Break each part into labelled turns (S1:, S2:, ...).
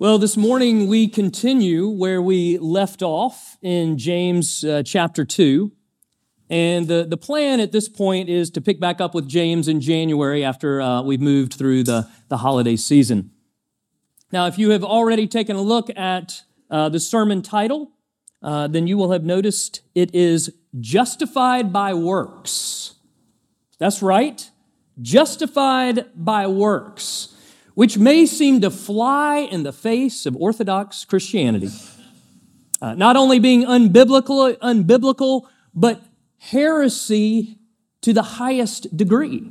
S1: Well, this morning we continue where we left off in James uh, chapter 2. And the, the plan at this point is to pick back up with James in January after uh, we've moved through the, the holiday season. Now, if you have already taken a look at uh, the sermon title, uh, then you will have noticed it is Justified by Works. That's right, Justified by Works which may seem to fly in the face of Orthodox Christianity. Uh, not only being unbiblical, unbiblical, but heresy to the highest degree.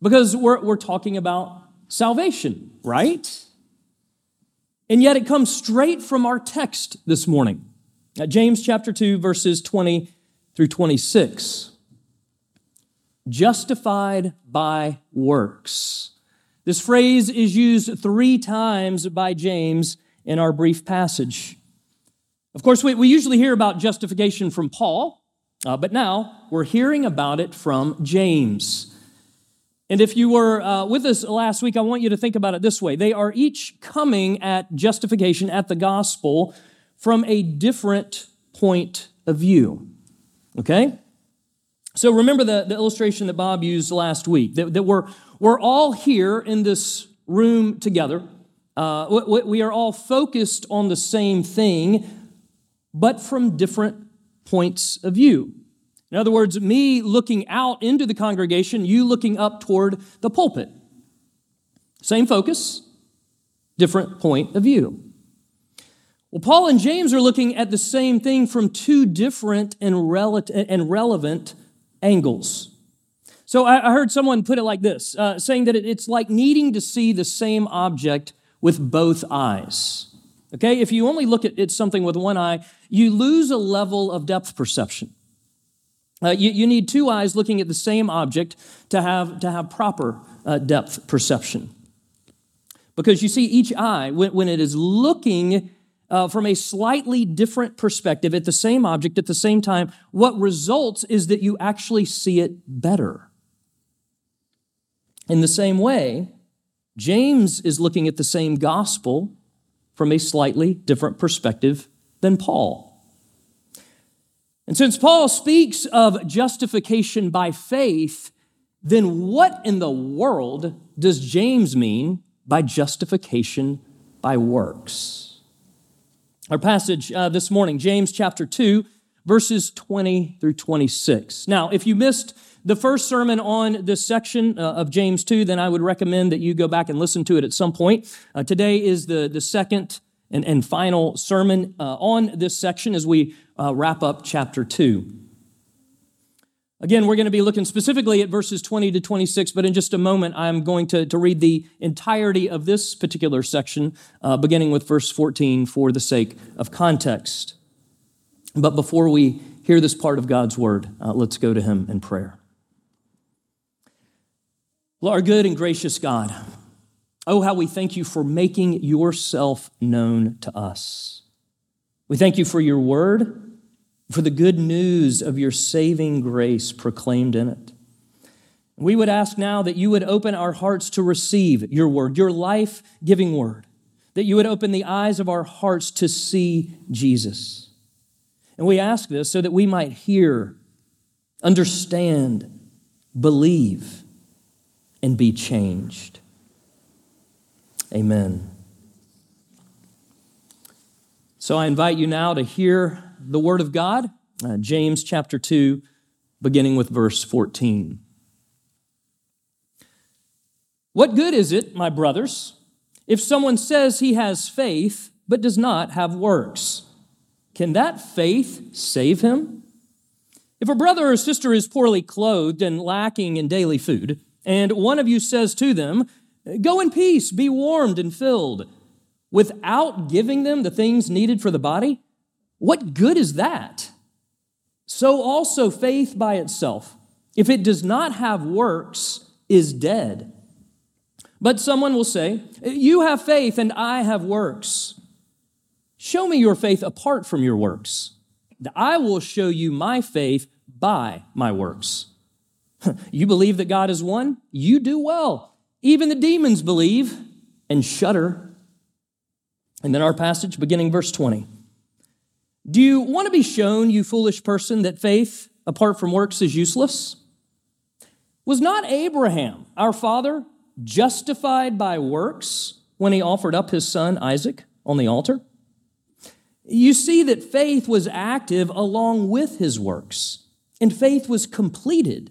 S1: Because we're, we're talking about salvation, right? And yet it comes straight from our text this morning. Uh, James chapter 2, verses 20 through 26. Justified by works. This phrase is used three times by James in our brief passage. Of course, we, we usually hear about justification from Paul, uh, but now we're hearing about it from James. And if you were uh, with us last week, I want you to think about it this way they are each coming at justification, at the gospel, from a different point of view. Okay? So remember the, the illustration that Bob used last week that, that we're, we're all here in this room together. Uh, we are all focused on the same thing, but from different points of view. In other words, me looking out into the congregation, you looking up toward the pulpit. Same focus, different point of view. Well, Paul and James are looking at the same thing from two different and, rel- and relevant angles. So I heard someone put it like this, uh, saying that it's like needing to see the same object with both eyes. Okay, if you only look at something with one eye, you lose a level of depth perception. Uh, you, you, need two eyes looking at the same object to have, to have proper uh, depth perception. Because you see, each eye, when, when it is looking uh, from a slightly different perspective at the same object at the same time, what results is that you actually see it better. In the same way, James is looking at the same gospel from a slightly different perspective than Paul. And since Paul speaks of justification by faith, then what in the world does James mean by justification by works? Our passage uh, this morning, James chapter 2, verses 20 through 26. Now, if you missed the first sermon on this section uh, of James 2, then I would recommend that you go back and listen to it at some point. Uh, today is the, the second and, and final sermon uh, on this section as we uh, wrap up chapter 2. Again, we're going to be looking specifically at verses 20 to 26, but in just a moment, I'm going to, to read the entirety of this particular section, uh, beginning with verse 14 for the sake of context. But before we hear this part of God's word, uh, let's go to Him in prayer. Lord, good and gracious God, oh, how we thank you for making yourself known to us. We thank you for your word, for the good news of your saving grace proclaimed in it. We would ask now that you would open our hearts to receive your word, your life giving word, that you would open the eyes of our hearts to see Jesus. And we ask this so that we might hear, understand, believe, and be changed. Amen. So I invite you now to hear the Word of God, uh, James chapter 2, beginning with verse 14. What good is it, my brothers, if someone says he has faith but does not have works? Can that faith save him? If a brother or sister is poorly clothed and lacking in daily food, and one of you says to them, Go in peace, be warmed and filled, without giving them the things needed for the body, what good is that? So also faith by itself, if it does not have works, is dead. But someone will say, You have faith and I have works. Show me your faith apart from your works. I will show you my faith by my works. you believe that God is one? You do well. Even the demons believe and shudder. And then our passage beginning verse 20. Do you want to be shown, you foolish person, that faith apart from works is useless? Was not Abraham, our father, justified by works when he offered up his son Isaac on the altar? You see that faith was active along with his works, and faith was completed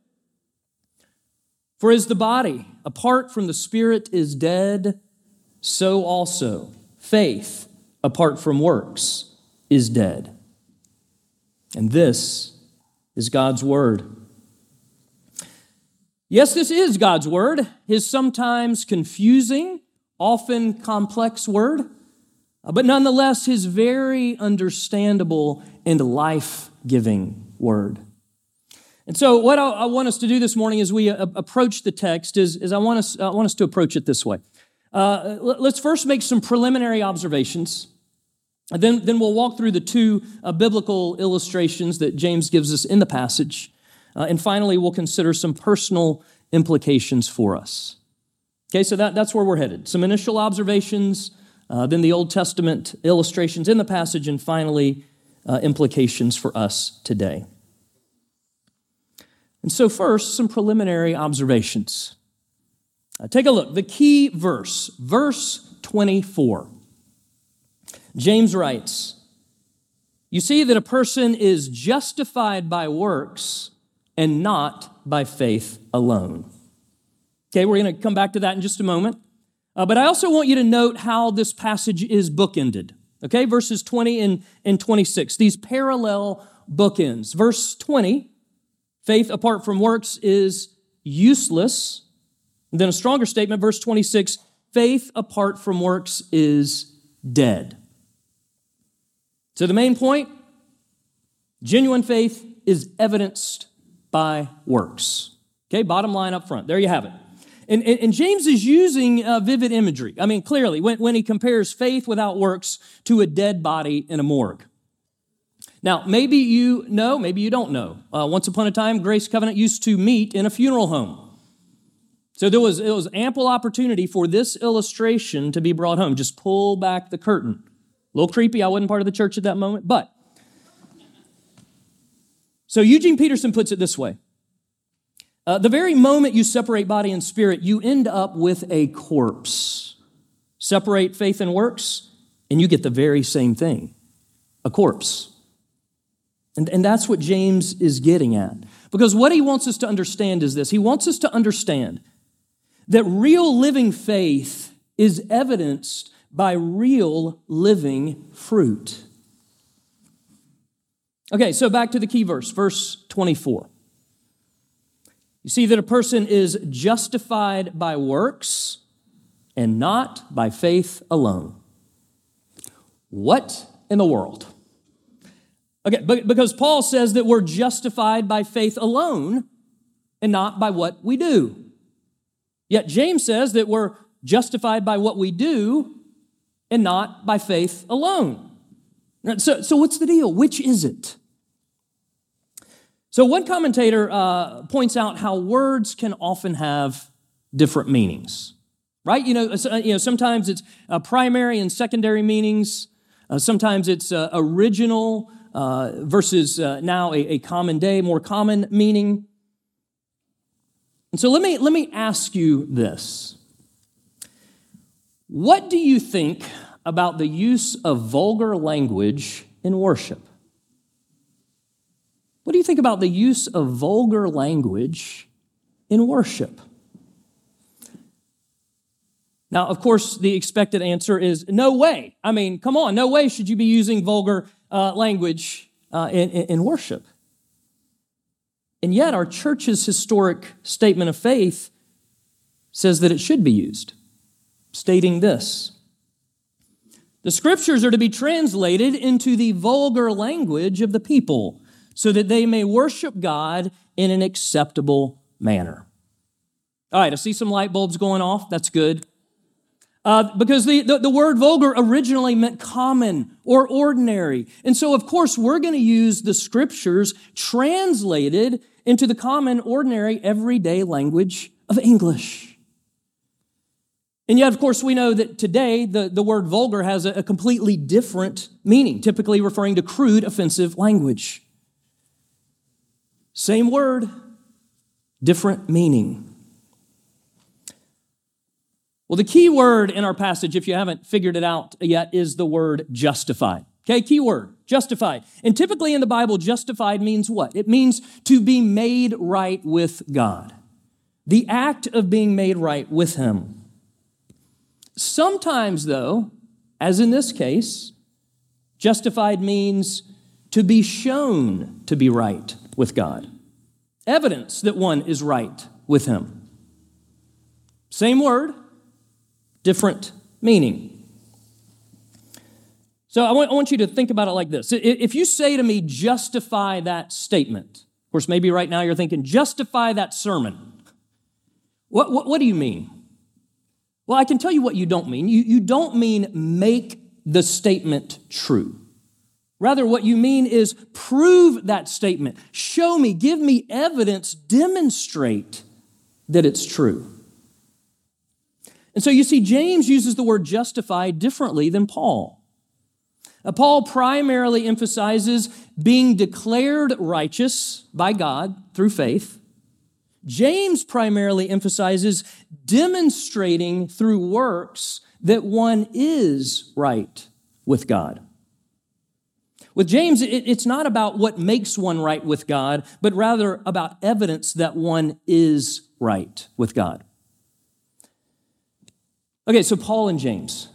S1: For as the body, apart from the spirit, is dead, so also faith, apart from works, is dead. And this is God's word. Yes, this is God's word, his sometimes confusing, often complex word, but nonetheless his very understandable and life giving word. And so, what I, want us to do this morning as we uh, approach the text is, is I, want us, I want us to approach it this way. Uh, let's first make some preliminary observations. Then, then we'll walk through the two uh, biblical illustrations that James gives us in the passage. Uh, and finally, we'll consider some personal implications for us. Okay, so that, that's where we're headed. Some initial observations, uh, then the Old Testament illustrations in the passage, and finally, uh, implications for us today. And so, first, some preliminary observations. Uh, take a look. The key verse, verse 24. James writes, You see that a person is justified by works and not by faith alone. Okay, we're going to come back to that in just a moment. Uh, but I also want you to note how this passage is bookended. Okay, verses 20 and, and 26, these parallel bookends. Verse 20, faith apart from works is useless. And then a stronger statement, verse 26, faith apart from works is dead. So the main point genuine faith is evidenced by works. Okay, bottom line up front. There you have it. And, and, and James is using uh, vivid imagery. I mean, clearly, when, when he compares faith without works to a dead body in a morgue. Now, maybe you know, maybe you don't know. Uh, once upon a time, Grace Covenant used to meet in a funeral home. So there was, it was ample opportunity for this illustration to be brought home. Just pull back the curtain. A little creepy. I wasn't part of the church at that moment, but. So Eugene Peterson puts it this way uh, The very moment you separate body and spirit, you end up with a corpse. Separate faith and works, and you get the very same thing a corpse. And, and that's what James is getting at. Because what he wants us to understand is this he wants us to understand that real living faith is evidenced by real living fruit. Okay, so back to the key verse, verse 24. You see that a person is justified by works and not by faith alone. What in the world? Okay, because Paul says that we're justified by faith alone and not by what we do. Yet James says that we're justified by what we do and not by faith alone. So, so what's the deal? Which is it? So, one commentator uh, points out how words can often have different meanings, right? You know, you know sometimes it's uh, primary and secondary meanings, uh, sometimes it's uh, original uh, versus uh, now a, a common day, more common meaning. And so, let me, let me ask you this what do you think about the use of vulgar language in worship? What do you think about the use of vulgar language in worship? Now, of course, the expected answer is no way. I mean, come on, no way should you be using vulgar uh, language uh, in, in worship. And yet, our church's historic statement of faith says that it should be used stating this The scriptures are to be translated into the vulgar language of the people so that they may worship God in an acceptable manner. All right, I see some light bulbs going off. That's good. Uh, because the, the, the, word vulgar originally meant common or ordinary. And so, of course, we're going to use the scriptures translated into the common, ordinary, everyday language of English. And yet, of course, we know that today the, the word vulgar has a, a completely different meaning, typically referring to crude, offensive language. Same word, different meaning. Well, the key word in our passage, if you haven't figured it out yet, is the word justified. Okay, key word, justified. And typically in the Bible, justified means what? It means to be made right with God. The act of being made right with Him. Sometimes, though, as in this case, justified means to be shown to be right with God. Evidence that one is right with Him. Same word, different meaning. So I want, I want you to think about it like this. If you say to me, justify that statement, of course, maybe right now you're thinking, justify that sermon. What, what, what do you mean? Well, I can tell you what you don't mean. You, you don't mean make the statement true. Rather, what you mean is prove that statement. Show me, give me evidence, demonstrate that it's true. And so you see, James uses the word justify differently than Paul. Now, Paul primarily emphasizes being declared righteous by God through faith. James primarily emphasizes demonstrating through works that one is right with God. With James, it's not about what makes one right with God, but rather about evidence that one is right with God. Okay, so Paul and James,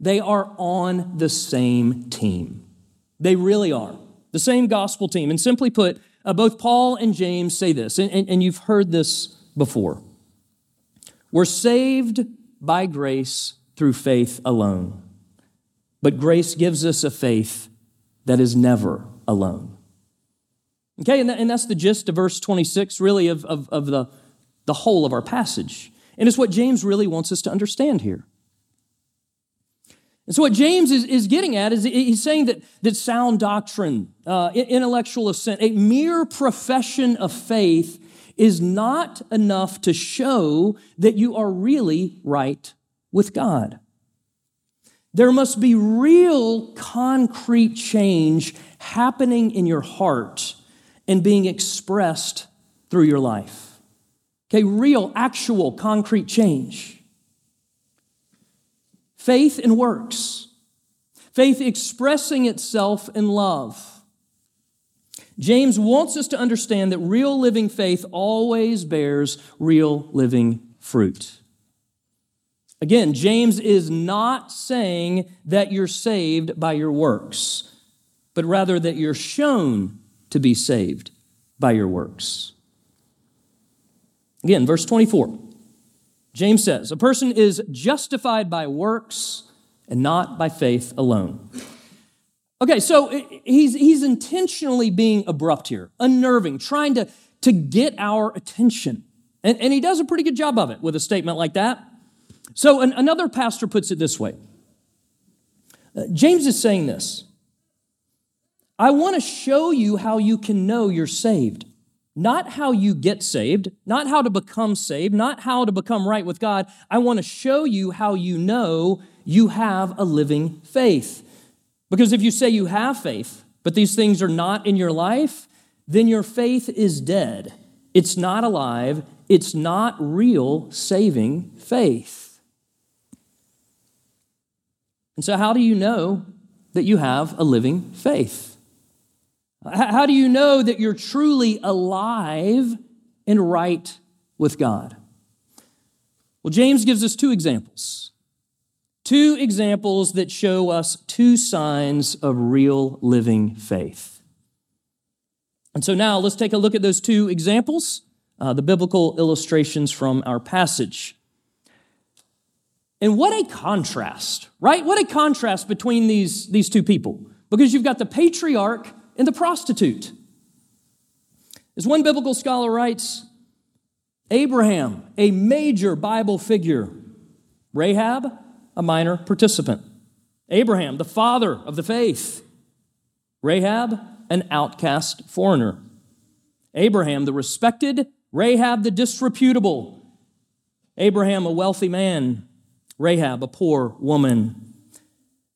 S1: they are on the same team. They really are. The same gospel team. And simply put, uh, both Paul and James say this, and, and, and you've heard this before. We're saved by grace through faith alone. But grace gives us a faith that is never alone. Okay, and, that, and that's the gist of verse 26, really, of, of, of the, the whole of our passage. And it's what James really wants us to understand here. And so, what James is, is getting at is he's saying that, that sound doctrine, uh, intellectual assent, a mere profession of faith is not enough to show that you are really right with God. There must be real concrete change happening in your heart and being expressed through your life. Okay, real, actual, concrete change. Faith in works. Faith expressing itself in love. James wants us to understand that real living faith always bears real living fruit. Again, James is not saying that you're saved by your works, but rather that you're shown to be saved by your works. Again, verse 24. James says, A person is justified by works and not by faith alone. Okay, so he's, he's intentionally being abrupt here, unnerving, trying to, to get our attention. And, and he does a pretty good job of it with a statement like that. So an, another pastor puts it this way uh, James is saying this I want to show you how you can know you're saved not how you get saved, not how to become saved, not how to become right with God. I want to show you how you know you have a living faith. Because if you say you have faith, but these things are not in your life, then your faith is dead. It's not alive. It's not real saving faith. And so, how do you know that you have a living faith? How do you know that you're truly alive and right with God? Well, James gives us two examples. Two examples that show us two signs of real living faith. And so now let's take a look at those two examples, uh, the biblical illustrations from our passage. And what a contrast, right? What a contrast between these, these two people. Because you've got the patriarch and the prostitute. As one biblical scholar writes, Abraham, a major Bible figure, Rahab, a minor participant. Abraham, the father of the faith. Rahab, an outcast foreigner. Abraham, the respected. Rahab, the disreputable. Abraham, a wealthy man. Rahab, a poor woman.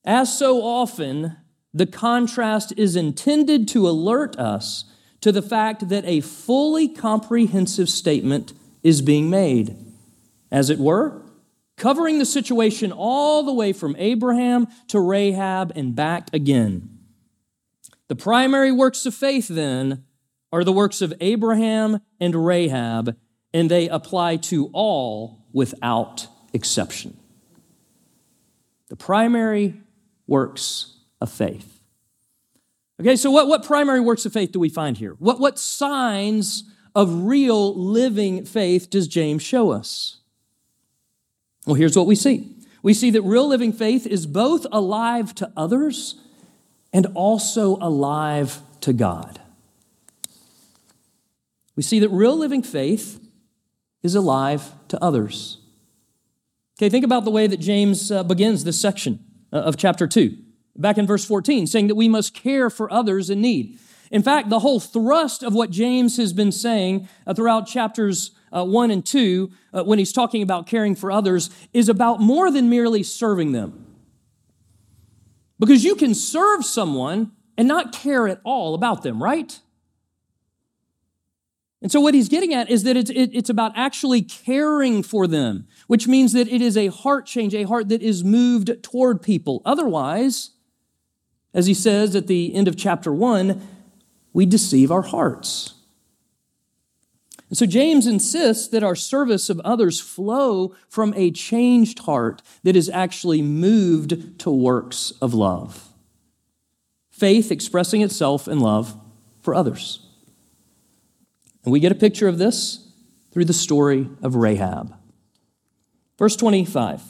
S1: As so often, the contrast is intended to alert us to the fact that a fully comprehensive statement is being made. As it were, covering the situation all the way from Abraham to Rahab and back again. The primary works of faith, then, are the works of Abraham and Rahab, and they apply to all without exception. The primary works of faith. Okay, so what, what primary works of faith do we find here? What, what signs of real living faith does James show us? Well, here's what we see we see that real living faith is both alive to others and also alive to God. We see that real living faith is alive to others. Okay, think about the way that James uh, begins this section uh, of chapter 2. Back in verse 14, saying that we must care for others in need. In fact, the whole thrust of what James has been saying uh, throughout chapters uh, 1 and 2, uh, when he's talking about caring for others, is about more than merely serving them. Because you can serve someone and not care at all about them, right? And so, what he's getting at is that it's, it, it's about actually caring for them, which means that it is a heart change, a heart that is moved toward people. Otherwise, as he says at the end of chapter 1, we deceive our hearts. And so James insists that our service of others flow from a changed heart that is actually moved to works of love. Faith expressing itself in love for others. And we get a picture of this through the story of Rahab. Verse 25.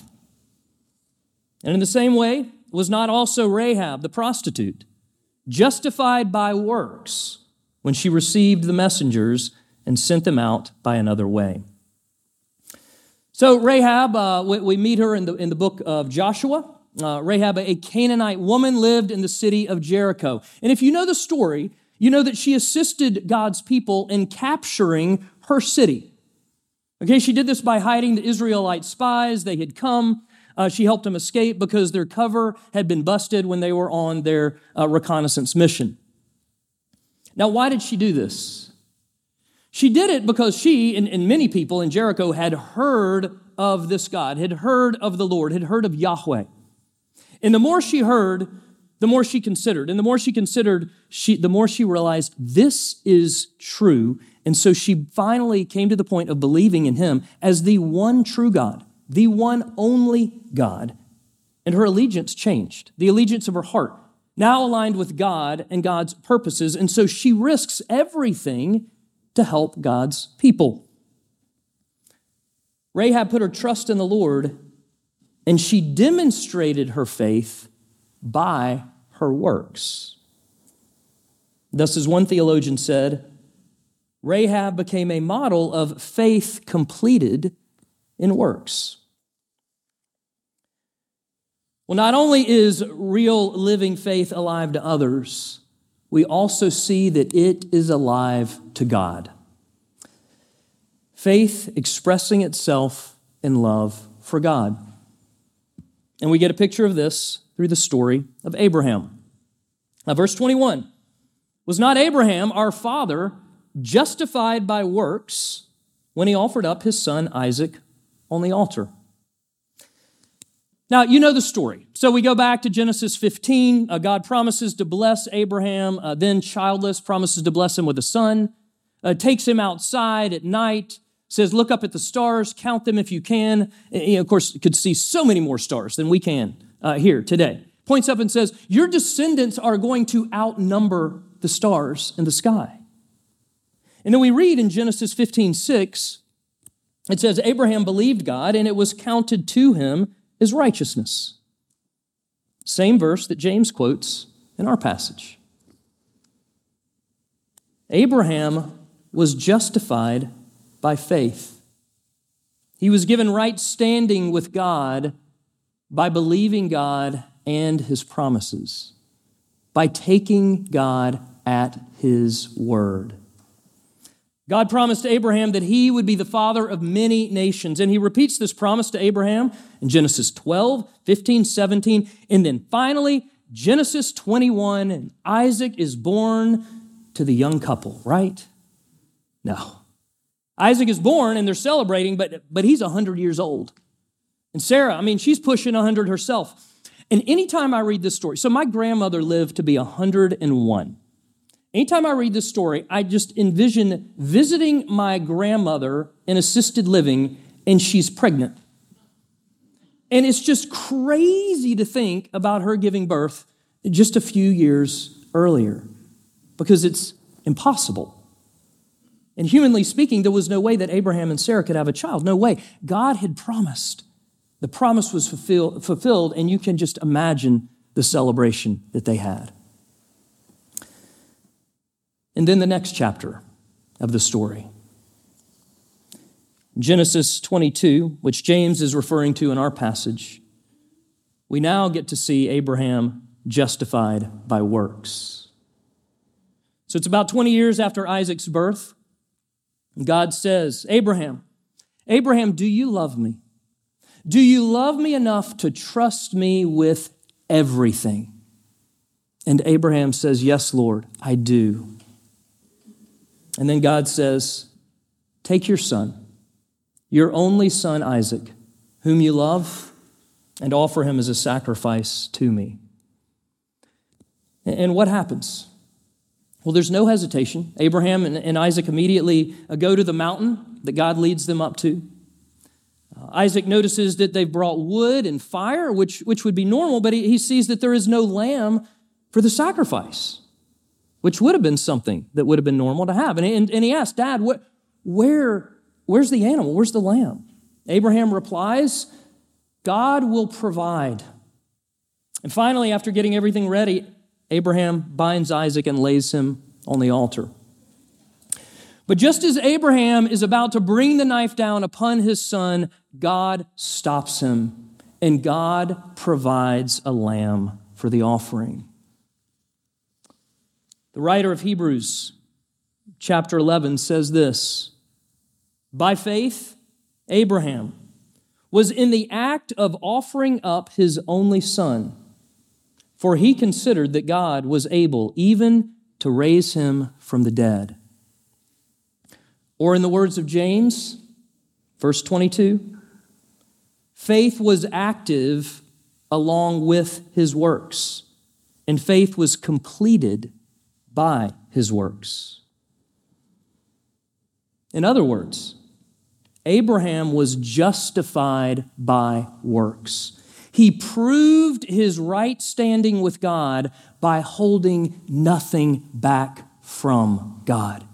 S1: And in the same way, was not also Rahab the prostitute justified by works when she received the messengers and sent them out by another way. So, Rahab, uh, we, we, meet her in the, in the book of Joshua. Uh, Rahab, a Canaanite woman, lived in the city of Jericho. And if you know the story, you know that she assisted God's people in capturing her city. Okay, she did this by hiding the Israelite spies. They had come. Uh, she helped them escape because their cover had been busted when they were on their uh, reconnaissance mission. Now, why did she do this? She did it because she and, and many people in Jericho had heard of this God, had heard of the Lord, had heard of Yahweh. And the more she heard, the more she considered. And the more she considered, she, the more she realized this is true. And so she finally came to the point of believing in him as the one true God, the one only God. And her allegiance changed, the allegiance of her heart, now aligned with God and God's purposes. And so she risks everything to help God's people. Rahab put her trust in the Lord and she demonstrated her faith by her works. Thus, as one theologian said, Rahab became a model of faith completed in works. Well, not only is real living faith alive to others, we also see that it is alive to God. Faith expressing itself in love for God. And we get a picture of this through the story of Abraham. Now, verse 21 Was not Abraham, our father, justified by works when he offered up his son Isaac on the altar? Now, you know the story. So we go back to Genesis 15. Uh, God promises to bless Abraham, uh, then childless, promises to bless him with a son, uh, takes him outside at night, says, Look up at the stars, count them if you can. You of course, could see so many more stars than we can uh, here today. Points up and says, Your descendants are going to outnumber the stars in the sky. And then we read in Genesis 15 6, it says, Abraham believed God, and it was counted to him as righteousness. Same verse that James quotes in our passage. Abraham was justified by faith. He was given right standing with God by believing God and his promises, by taking God at his word. God promised Abraham that he would be the father of many nations. And he repeats this promise to Abraham in Genesis 12, 15, 17. And then finally, Genesis 21, and Isaac is born to the young couple, right? No. Isaac is born and they're celebrating, but, but he's 100 years old. And Sarah, I mean, she's pushing 100 herself. And anytime I read this story, so my grandmother lived to be 101. Anytime I read this story, I just envision visiting my grandmother in assisted living and she's pregnant. And it's just crazy to think about her giving birth just a few years earlier because it's impossible. And humanly speaking, there was no way that Abraham and Sarah could have a child. No way. God had promised. The promise was fulfill, fulfilled, and you can just imagine the celebration that they had. And then the next chapter of the story. Genesis 22, which James is referring to in our passage, we now get to see Abraham justified by works. So it's about 20 years after Isaac's birth. God says, Abraham, Abraham, do you love me? Do you love me enough to trust me with everything? And Abraham says, Yes, Lord, I do. And then God says, Take your son, your only son Isaac, whom you love, and offer him as a sacrifice to me. And what happens? Well, there's no hesitation. Abraham and Isaac immediately uh, go to the mountain that God leads them up to. Uh, Isaac notices that they've brought wood and fire, which, which would be normal, but he, he sees that there is no lamb for the sacrifice which would have been something that would have been normal to have. And, and, and he asked, Dad, what, where, where's the animal? Where's the lamb? Abraham replies, God will provide. And finally, after getting everything ready, Abraham binds Isaac and lays him on the altar. But just as Abraham is about to bring the knife down upon his son, God stops him and God provides a lamb for the offering. The writer of Hebrews, chapter 11, says this By faith, Abraham was in the act of offering up his only son, for he considered that God was able even to raise him from the dead. Or, in the words of James, verse 22, faith was active along with his works, and faith was completed by his works. In other words, Abraham was justified by works. He proved his right standing with God by holding nothing back from God.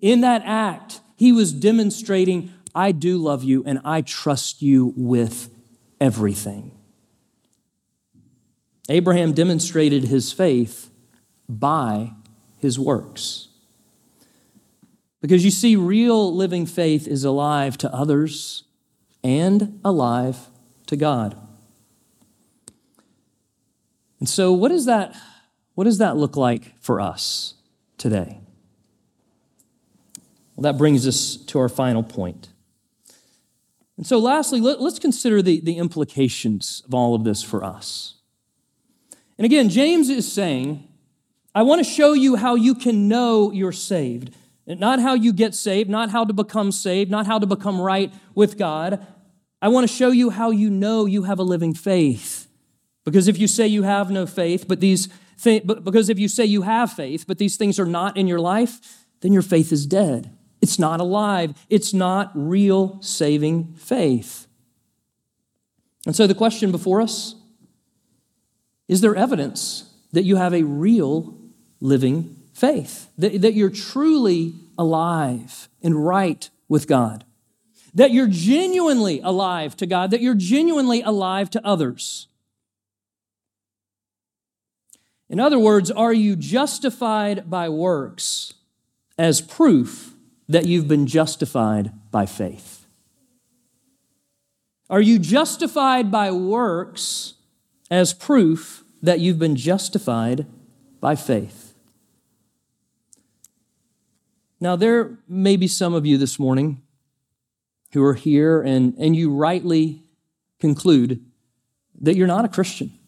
S1: In that act, he was demonstrating, I do love you and I trust you with everything. Abraham demonstrated his faith by his works. Because you see, real living faith is alive to others and alive to God. And so, what, is that, what does that look like for us today? Well, that brings us to our final point. And so, lastly, let, us consider the, the implications of all of this for us. And again, James is saying I want to show you how you can know you're saved. Not how you get saved, not how to become saved, not how to become right with God. I want to show you how you know you have a living faith. Because if you say you have no faith, but these th- because if you say you have faith, but these things are not in your life, then your faith is dead. It's not alive. It's not real saving faith. And so the question before us is there evidence that you have a real living faith, that, that you're truly alive and right with God, that you're genuinely alive to God, that you're genuinely alive to others. In other words, are you justified by works as proof that you've been justified by faith? Are you justified by works as proof that you've been justified by faith? Now, there may be some of you this morning who are here and, and you rightly conclude that you're not a Christian.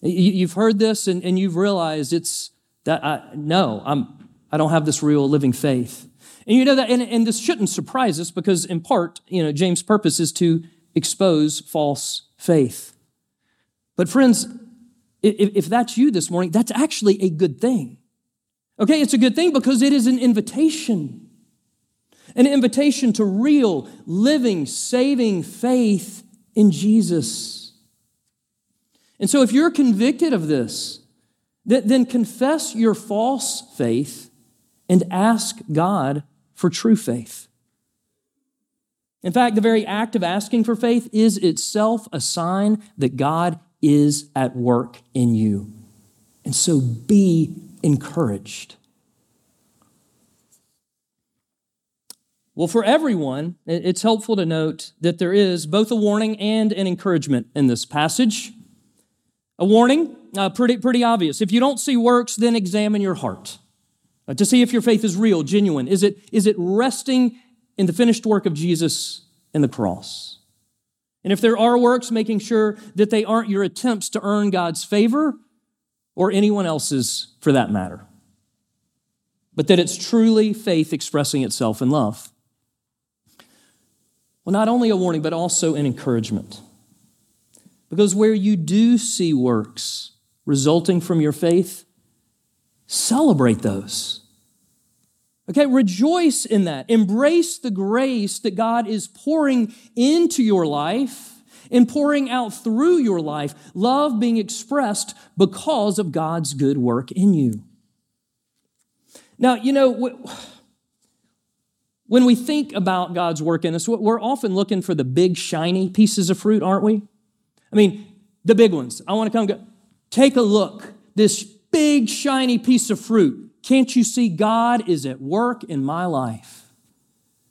S1: You've heard this and, and you've realized it's that I, no, I'm, I don't have this real living faith. And you know that, and, and this shouldn't surprise us because, in part, you know, James' purpose is to expose false faith. But, friends, if, that's you this morning, that's actually a good thing. Okay, it's a good thing because it is an invitation an invitation to real, living, saving faith in Jesus. And so, if you're convicted of this, then confess your false faith and ask God for true faith. In fact, the very act of asking for faith is itself a sign that God is at work in you. And so be encouraged. Well, for everyone, it's helpful to note that there is both a warning and an encouragement in this passage. A warning, uh, pretty, pretty obvious. If you don't see works, then examine your heart uh, to see if your faith is real, genuine. Is it, is it resting in the finished work of Jesus in the cross? And if there are works, making sure that they aren't your attempts to earn God's favor or anyone else's for that matter, but that it's truly faith expressing itself in love. Well, not only a warning, but also an encouragement. Because where you do see works resulting from your faith, celebrate those. Okay, rejoice in that. Embrace the grace that God is pouring into your life and pouring out through your life, love being expressed because of God's good work in you. Now, you know, when we think about God's work in us, we're often looking for the big, shiny pieces of fruit, aren't we? I mean, the big ones. I want to come, go, take a look. This big, shiny piece of fruit. Can't you see God is at work in my life?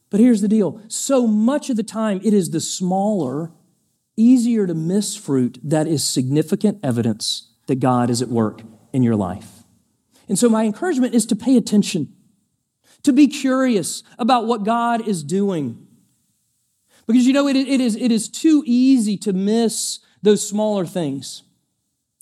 S1: But here's the deal so much of the time, it is the smaller, easier to miss fruit that is significant evidence that God is at work in your life. And so, my encouragement is to pay attention to be curious about what God is doing. Because you know, it, it, is, it is too easy to miss those smaller things.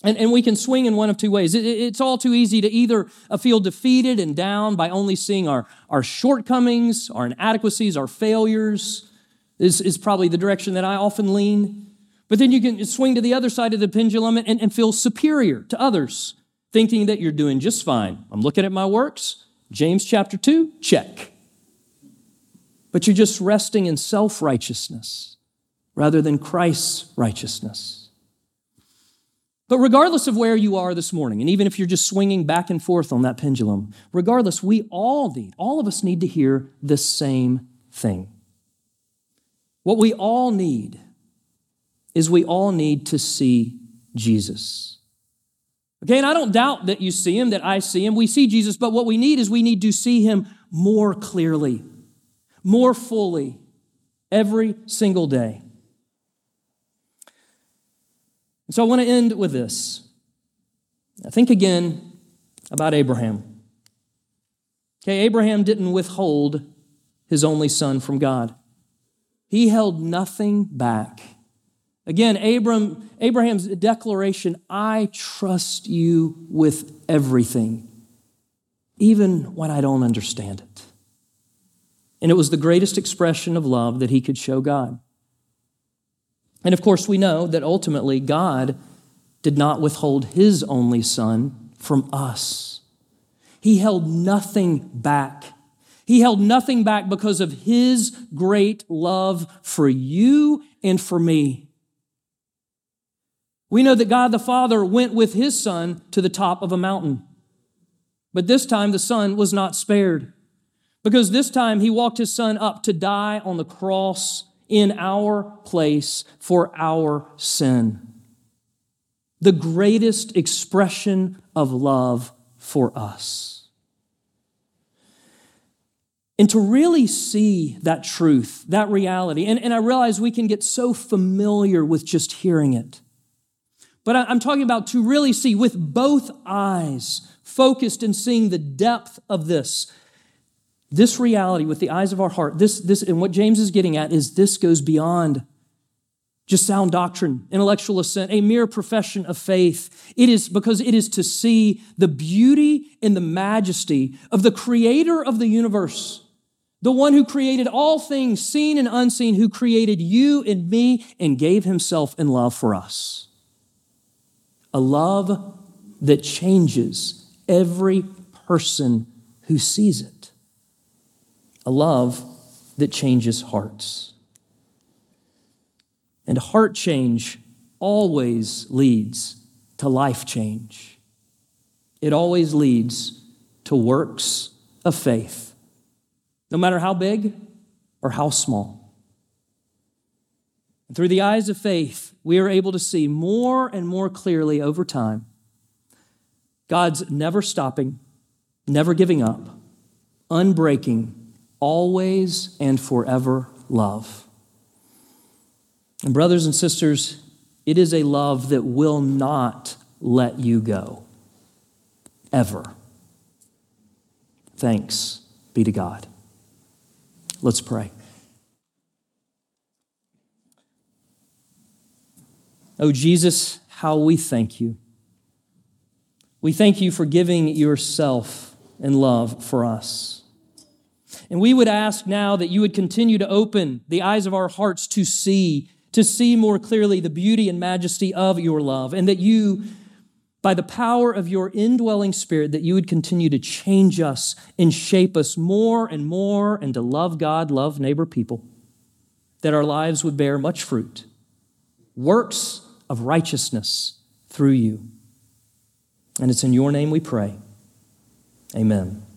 S1: And, and we can swing in one of two ways. It, it's all too easy to either uh, feel defeated and down by only seeing our, our shortcomings, our inadequacies, our failures, is, is probably the direction that I often lean. But then you can swing to the other side of the pendulum and, and feel superior to others, thinking that you're doing just fine. I'm looking at my works. James chapter 2, check. But you're just resting in self righteousness rather than Christ's righteousness. But regardless of where you are this morning, and even if you're just swinging back and forth on that pendulum, regardless, we all need, all of us need to hear the same thing. What we all need is we all need to see Jesus. Okay, and I don't doubt that you see him, that I see him. We see Jesus, but what we need is we need to see him more clearly, more fully, every single day. And so I want to end with this. I think again about Abraham. Okay, Abraham didn't withhold his only son from God, he held nothing back. Again, Abram, Abraham's declaration I trust you with everything, even when I don't understand it. And it was the greatest expression of love that he could show God. And of course, we know that ultimately God did not withhold his only son from us. He held nothing back. He held nothing back because of his great love for you and for me. We know that God the Father went with his Son to the top of a mountain. But this time the Son was not spared. Because this time he walked his son up to die on the cross in our place for our sin. The greatest expression of love for us. And to really see that truth, that reality, and, and I realize we can get so familiar with just hearing it. But I'm talking about to really see with both eyes, focused and seeing the depth of this. This reality with the eyes of our heart, this, this, and what James is getting at is this goes beyond just sound doctrine, intellectual assent, a mere profession of faith. It is because it is to see the beauty and the majesty of the creator of the universe, the one who created all things, seen and unseen, who created you and me and gave himself in love for us. A love that changes every person who sees it. A love that changes hearts. And heart change always leads to life change. It always leads to works of faith, no matter how big or how small. And through the eyes of faith, we are able to see more and more clearly over time God's never stopping, never giving up, unbreaking, always and forever love. And, brothers and sisters, it is a love that will not let you go, ever. Thanks be to God. Let's pray. Oh, Jesus, how we thank you. We thank you for giving yourself in love for us. And we would ask now that you would continue to open the eyes of our hearts to see to see more clearly the beauty and majesty of your love, and that you, by the power of your indwelling spirit, that you would continue to change us and shape us more and more and to love God, love neighbor people, that our lives would bear much fruit, works of righteousness through you. And it's in your name we pray. Amen.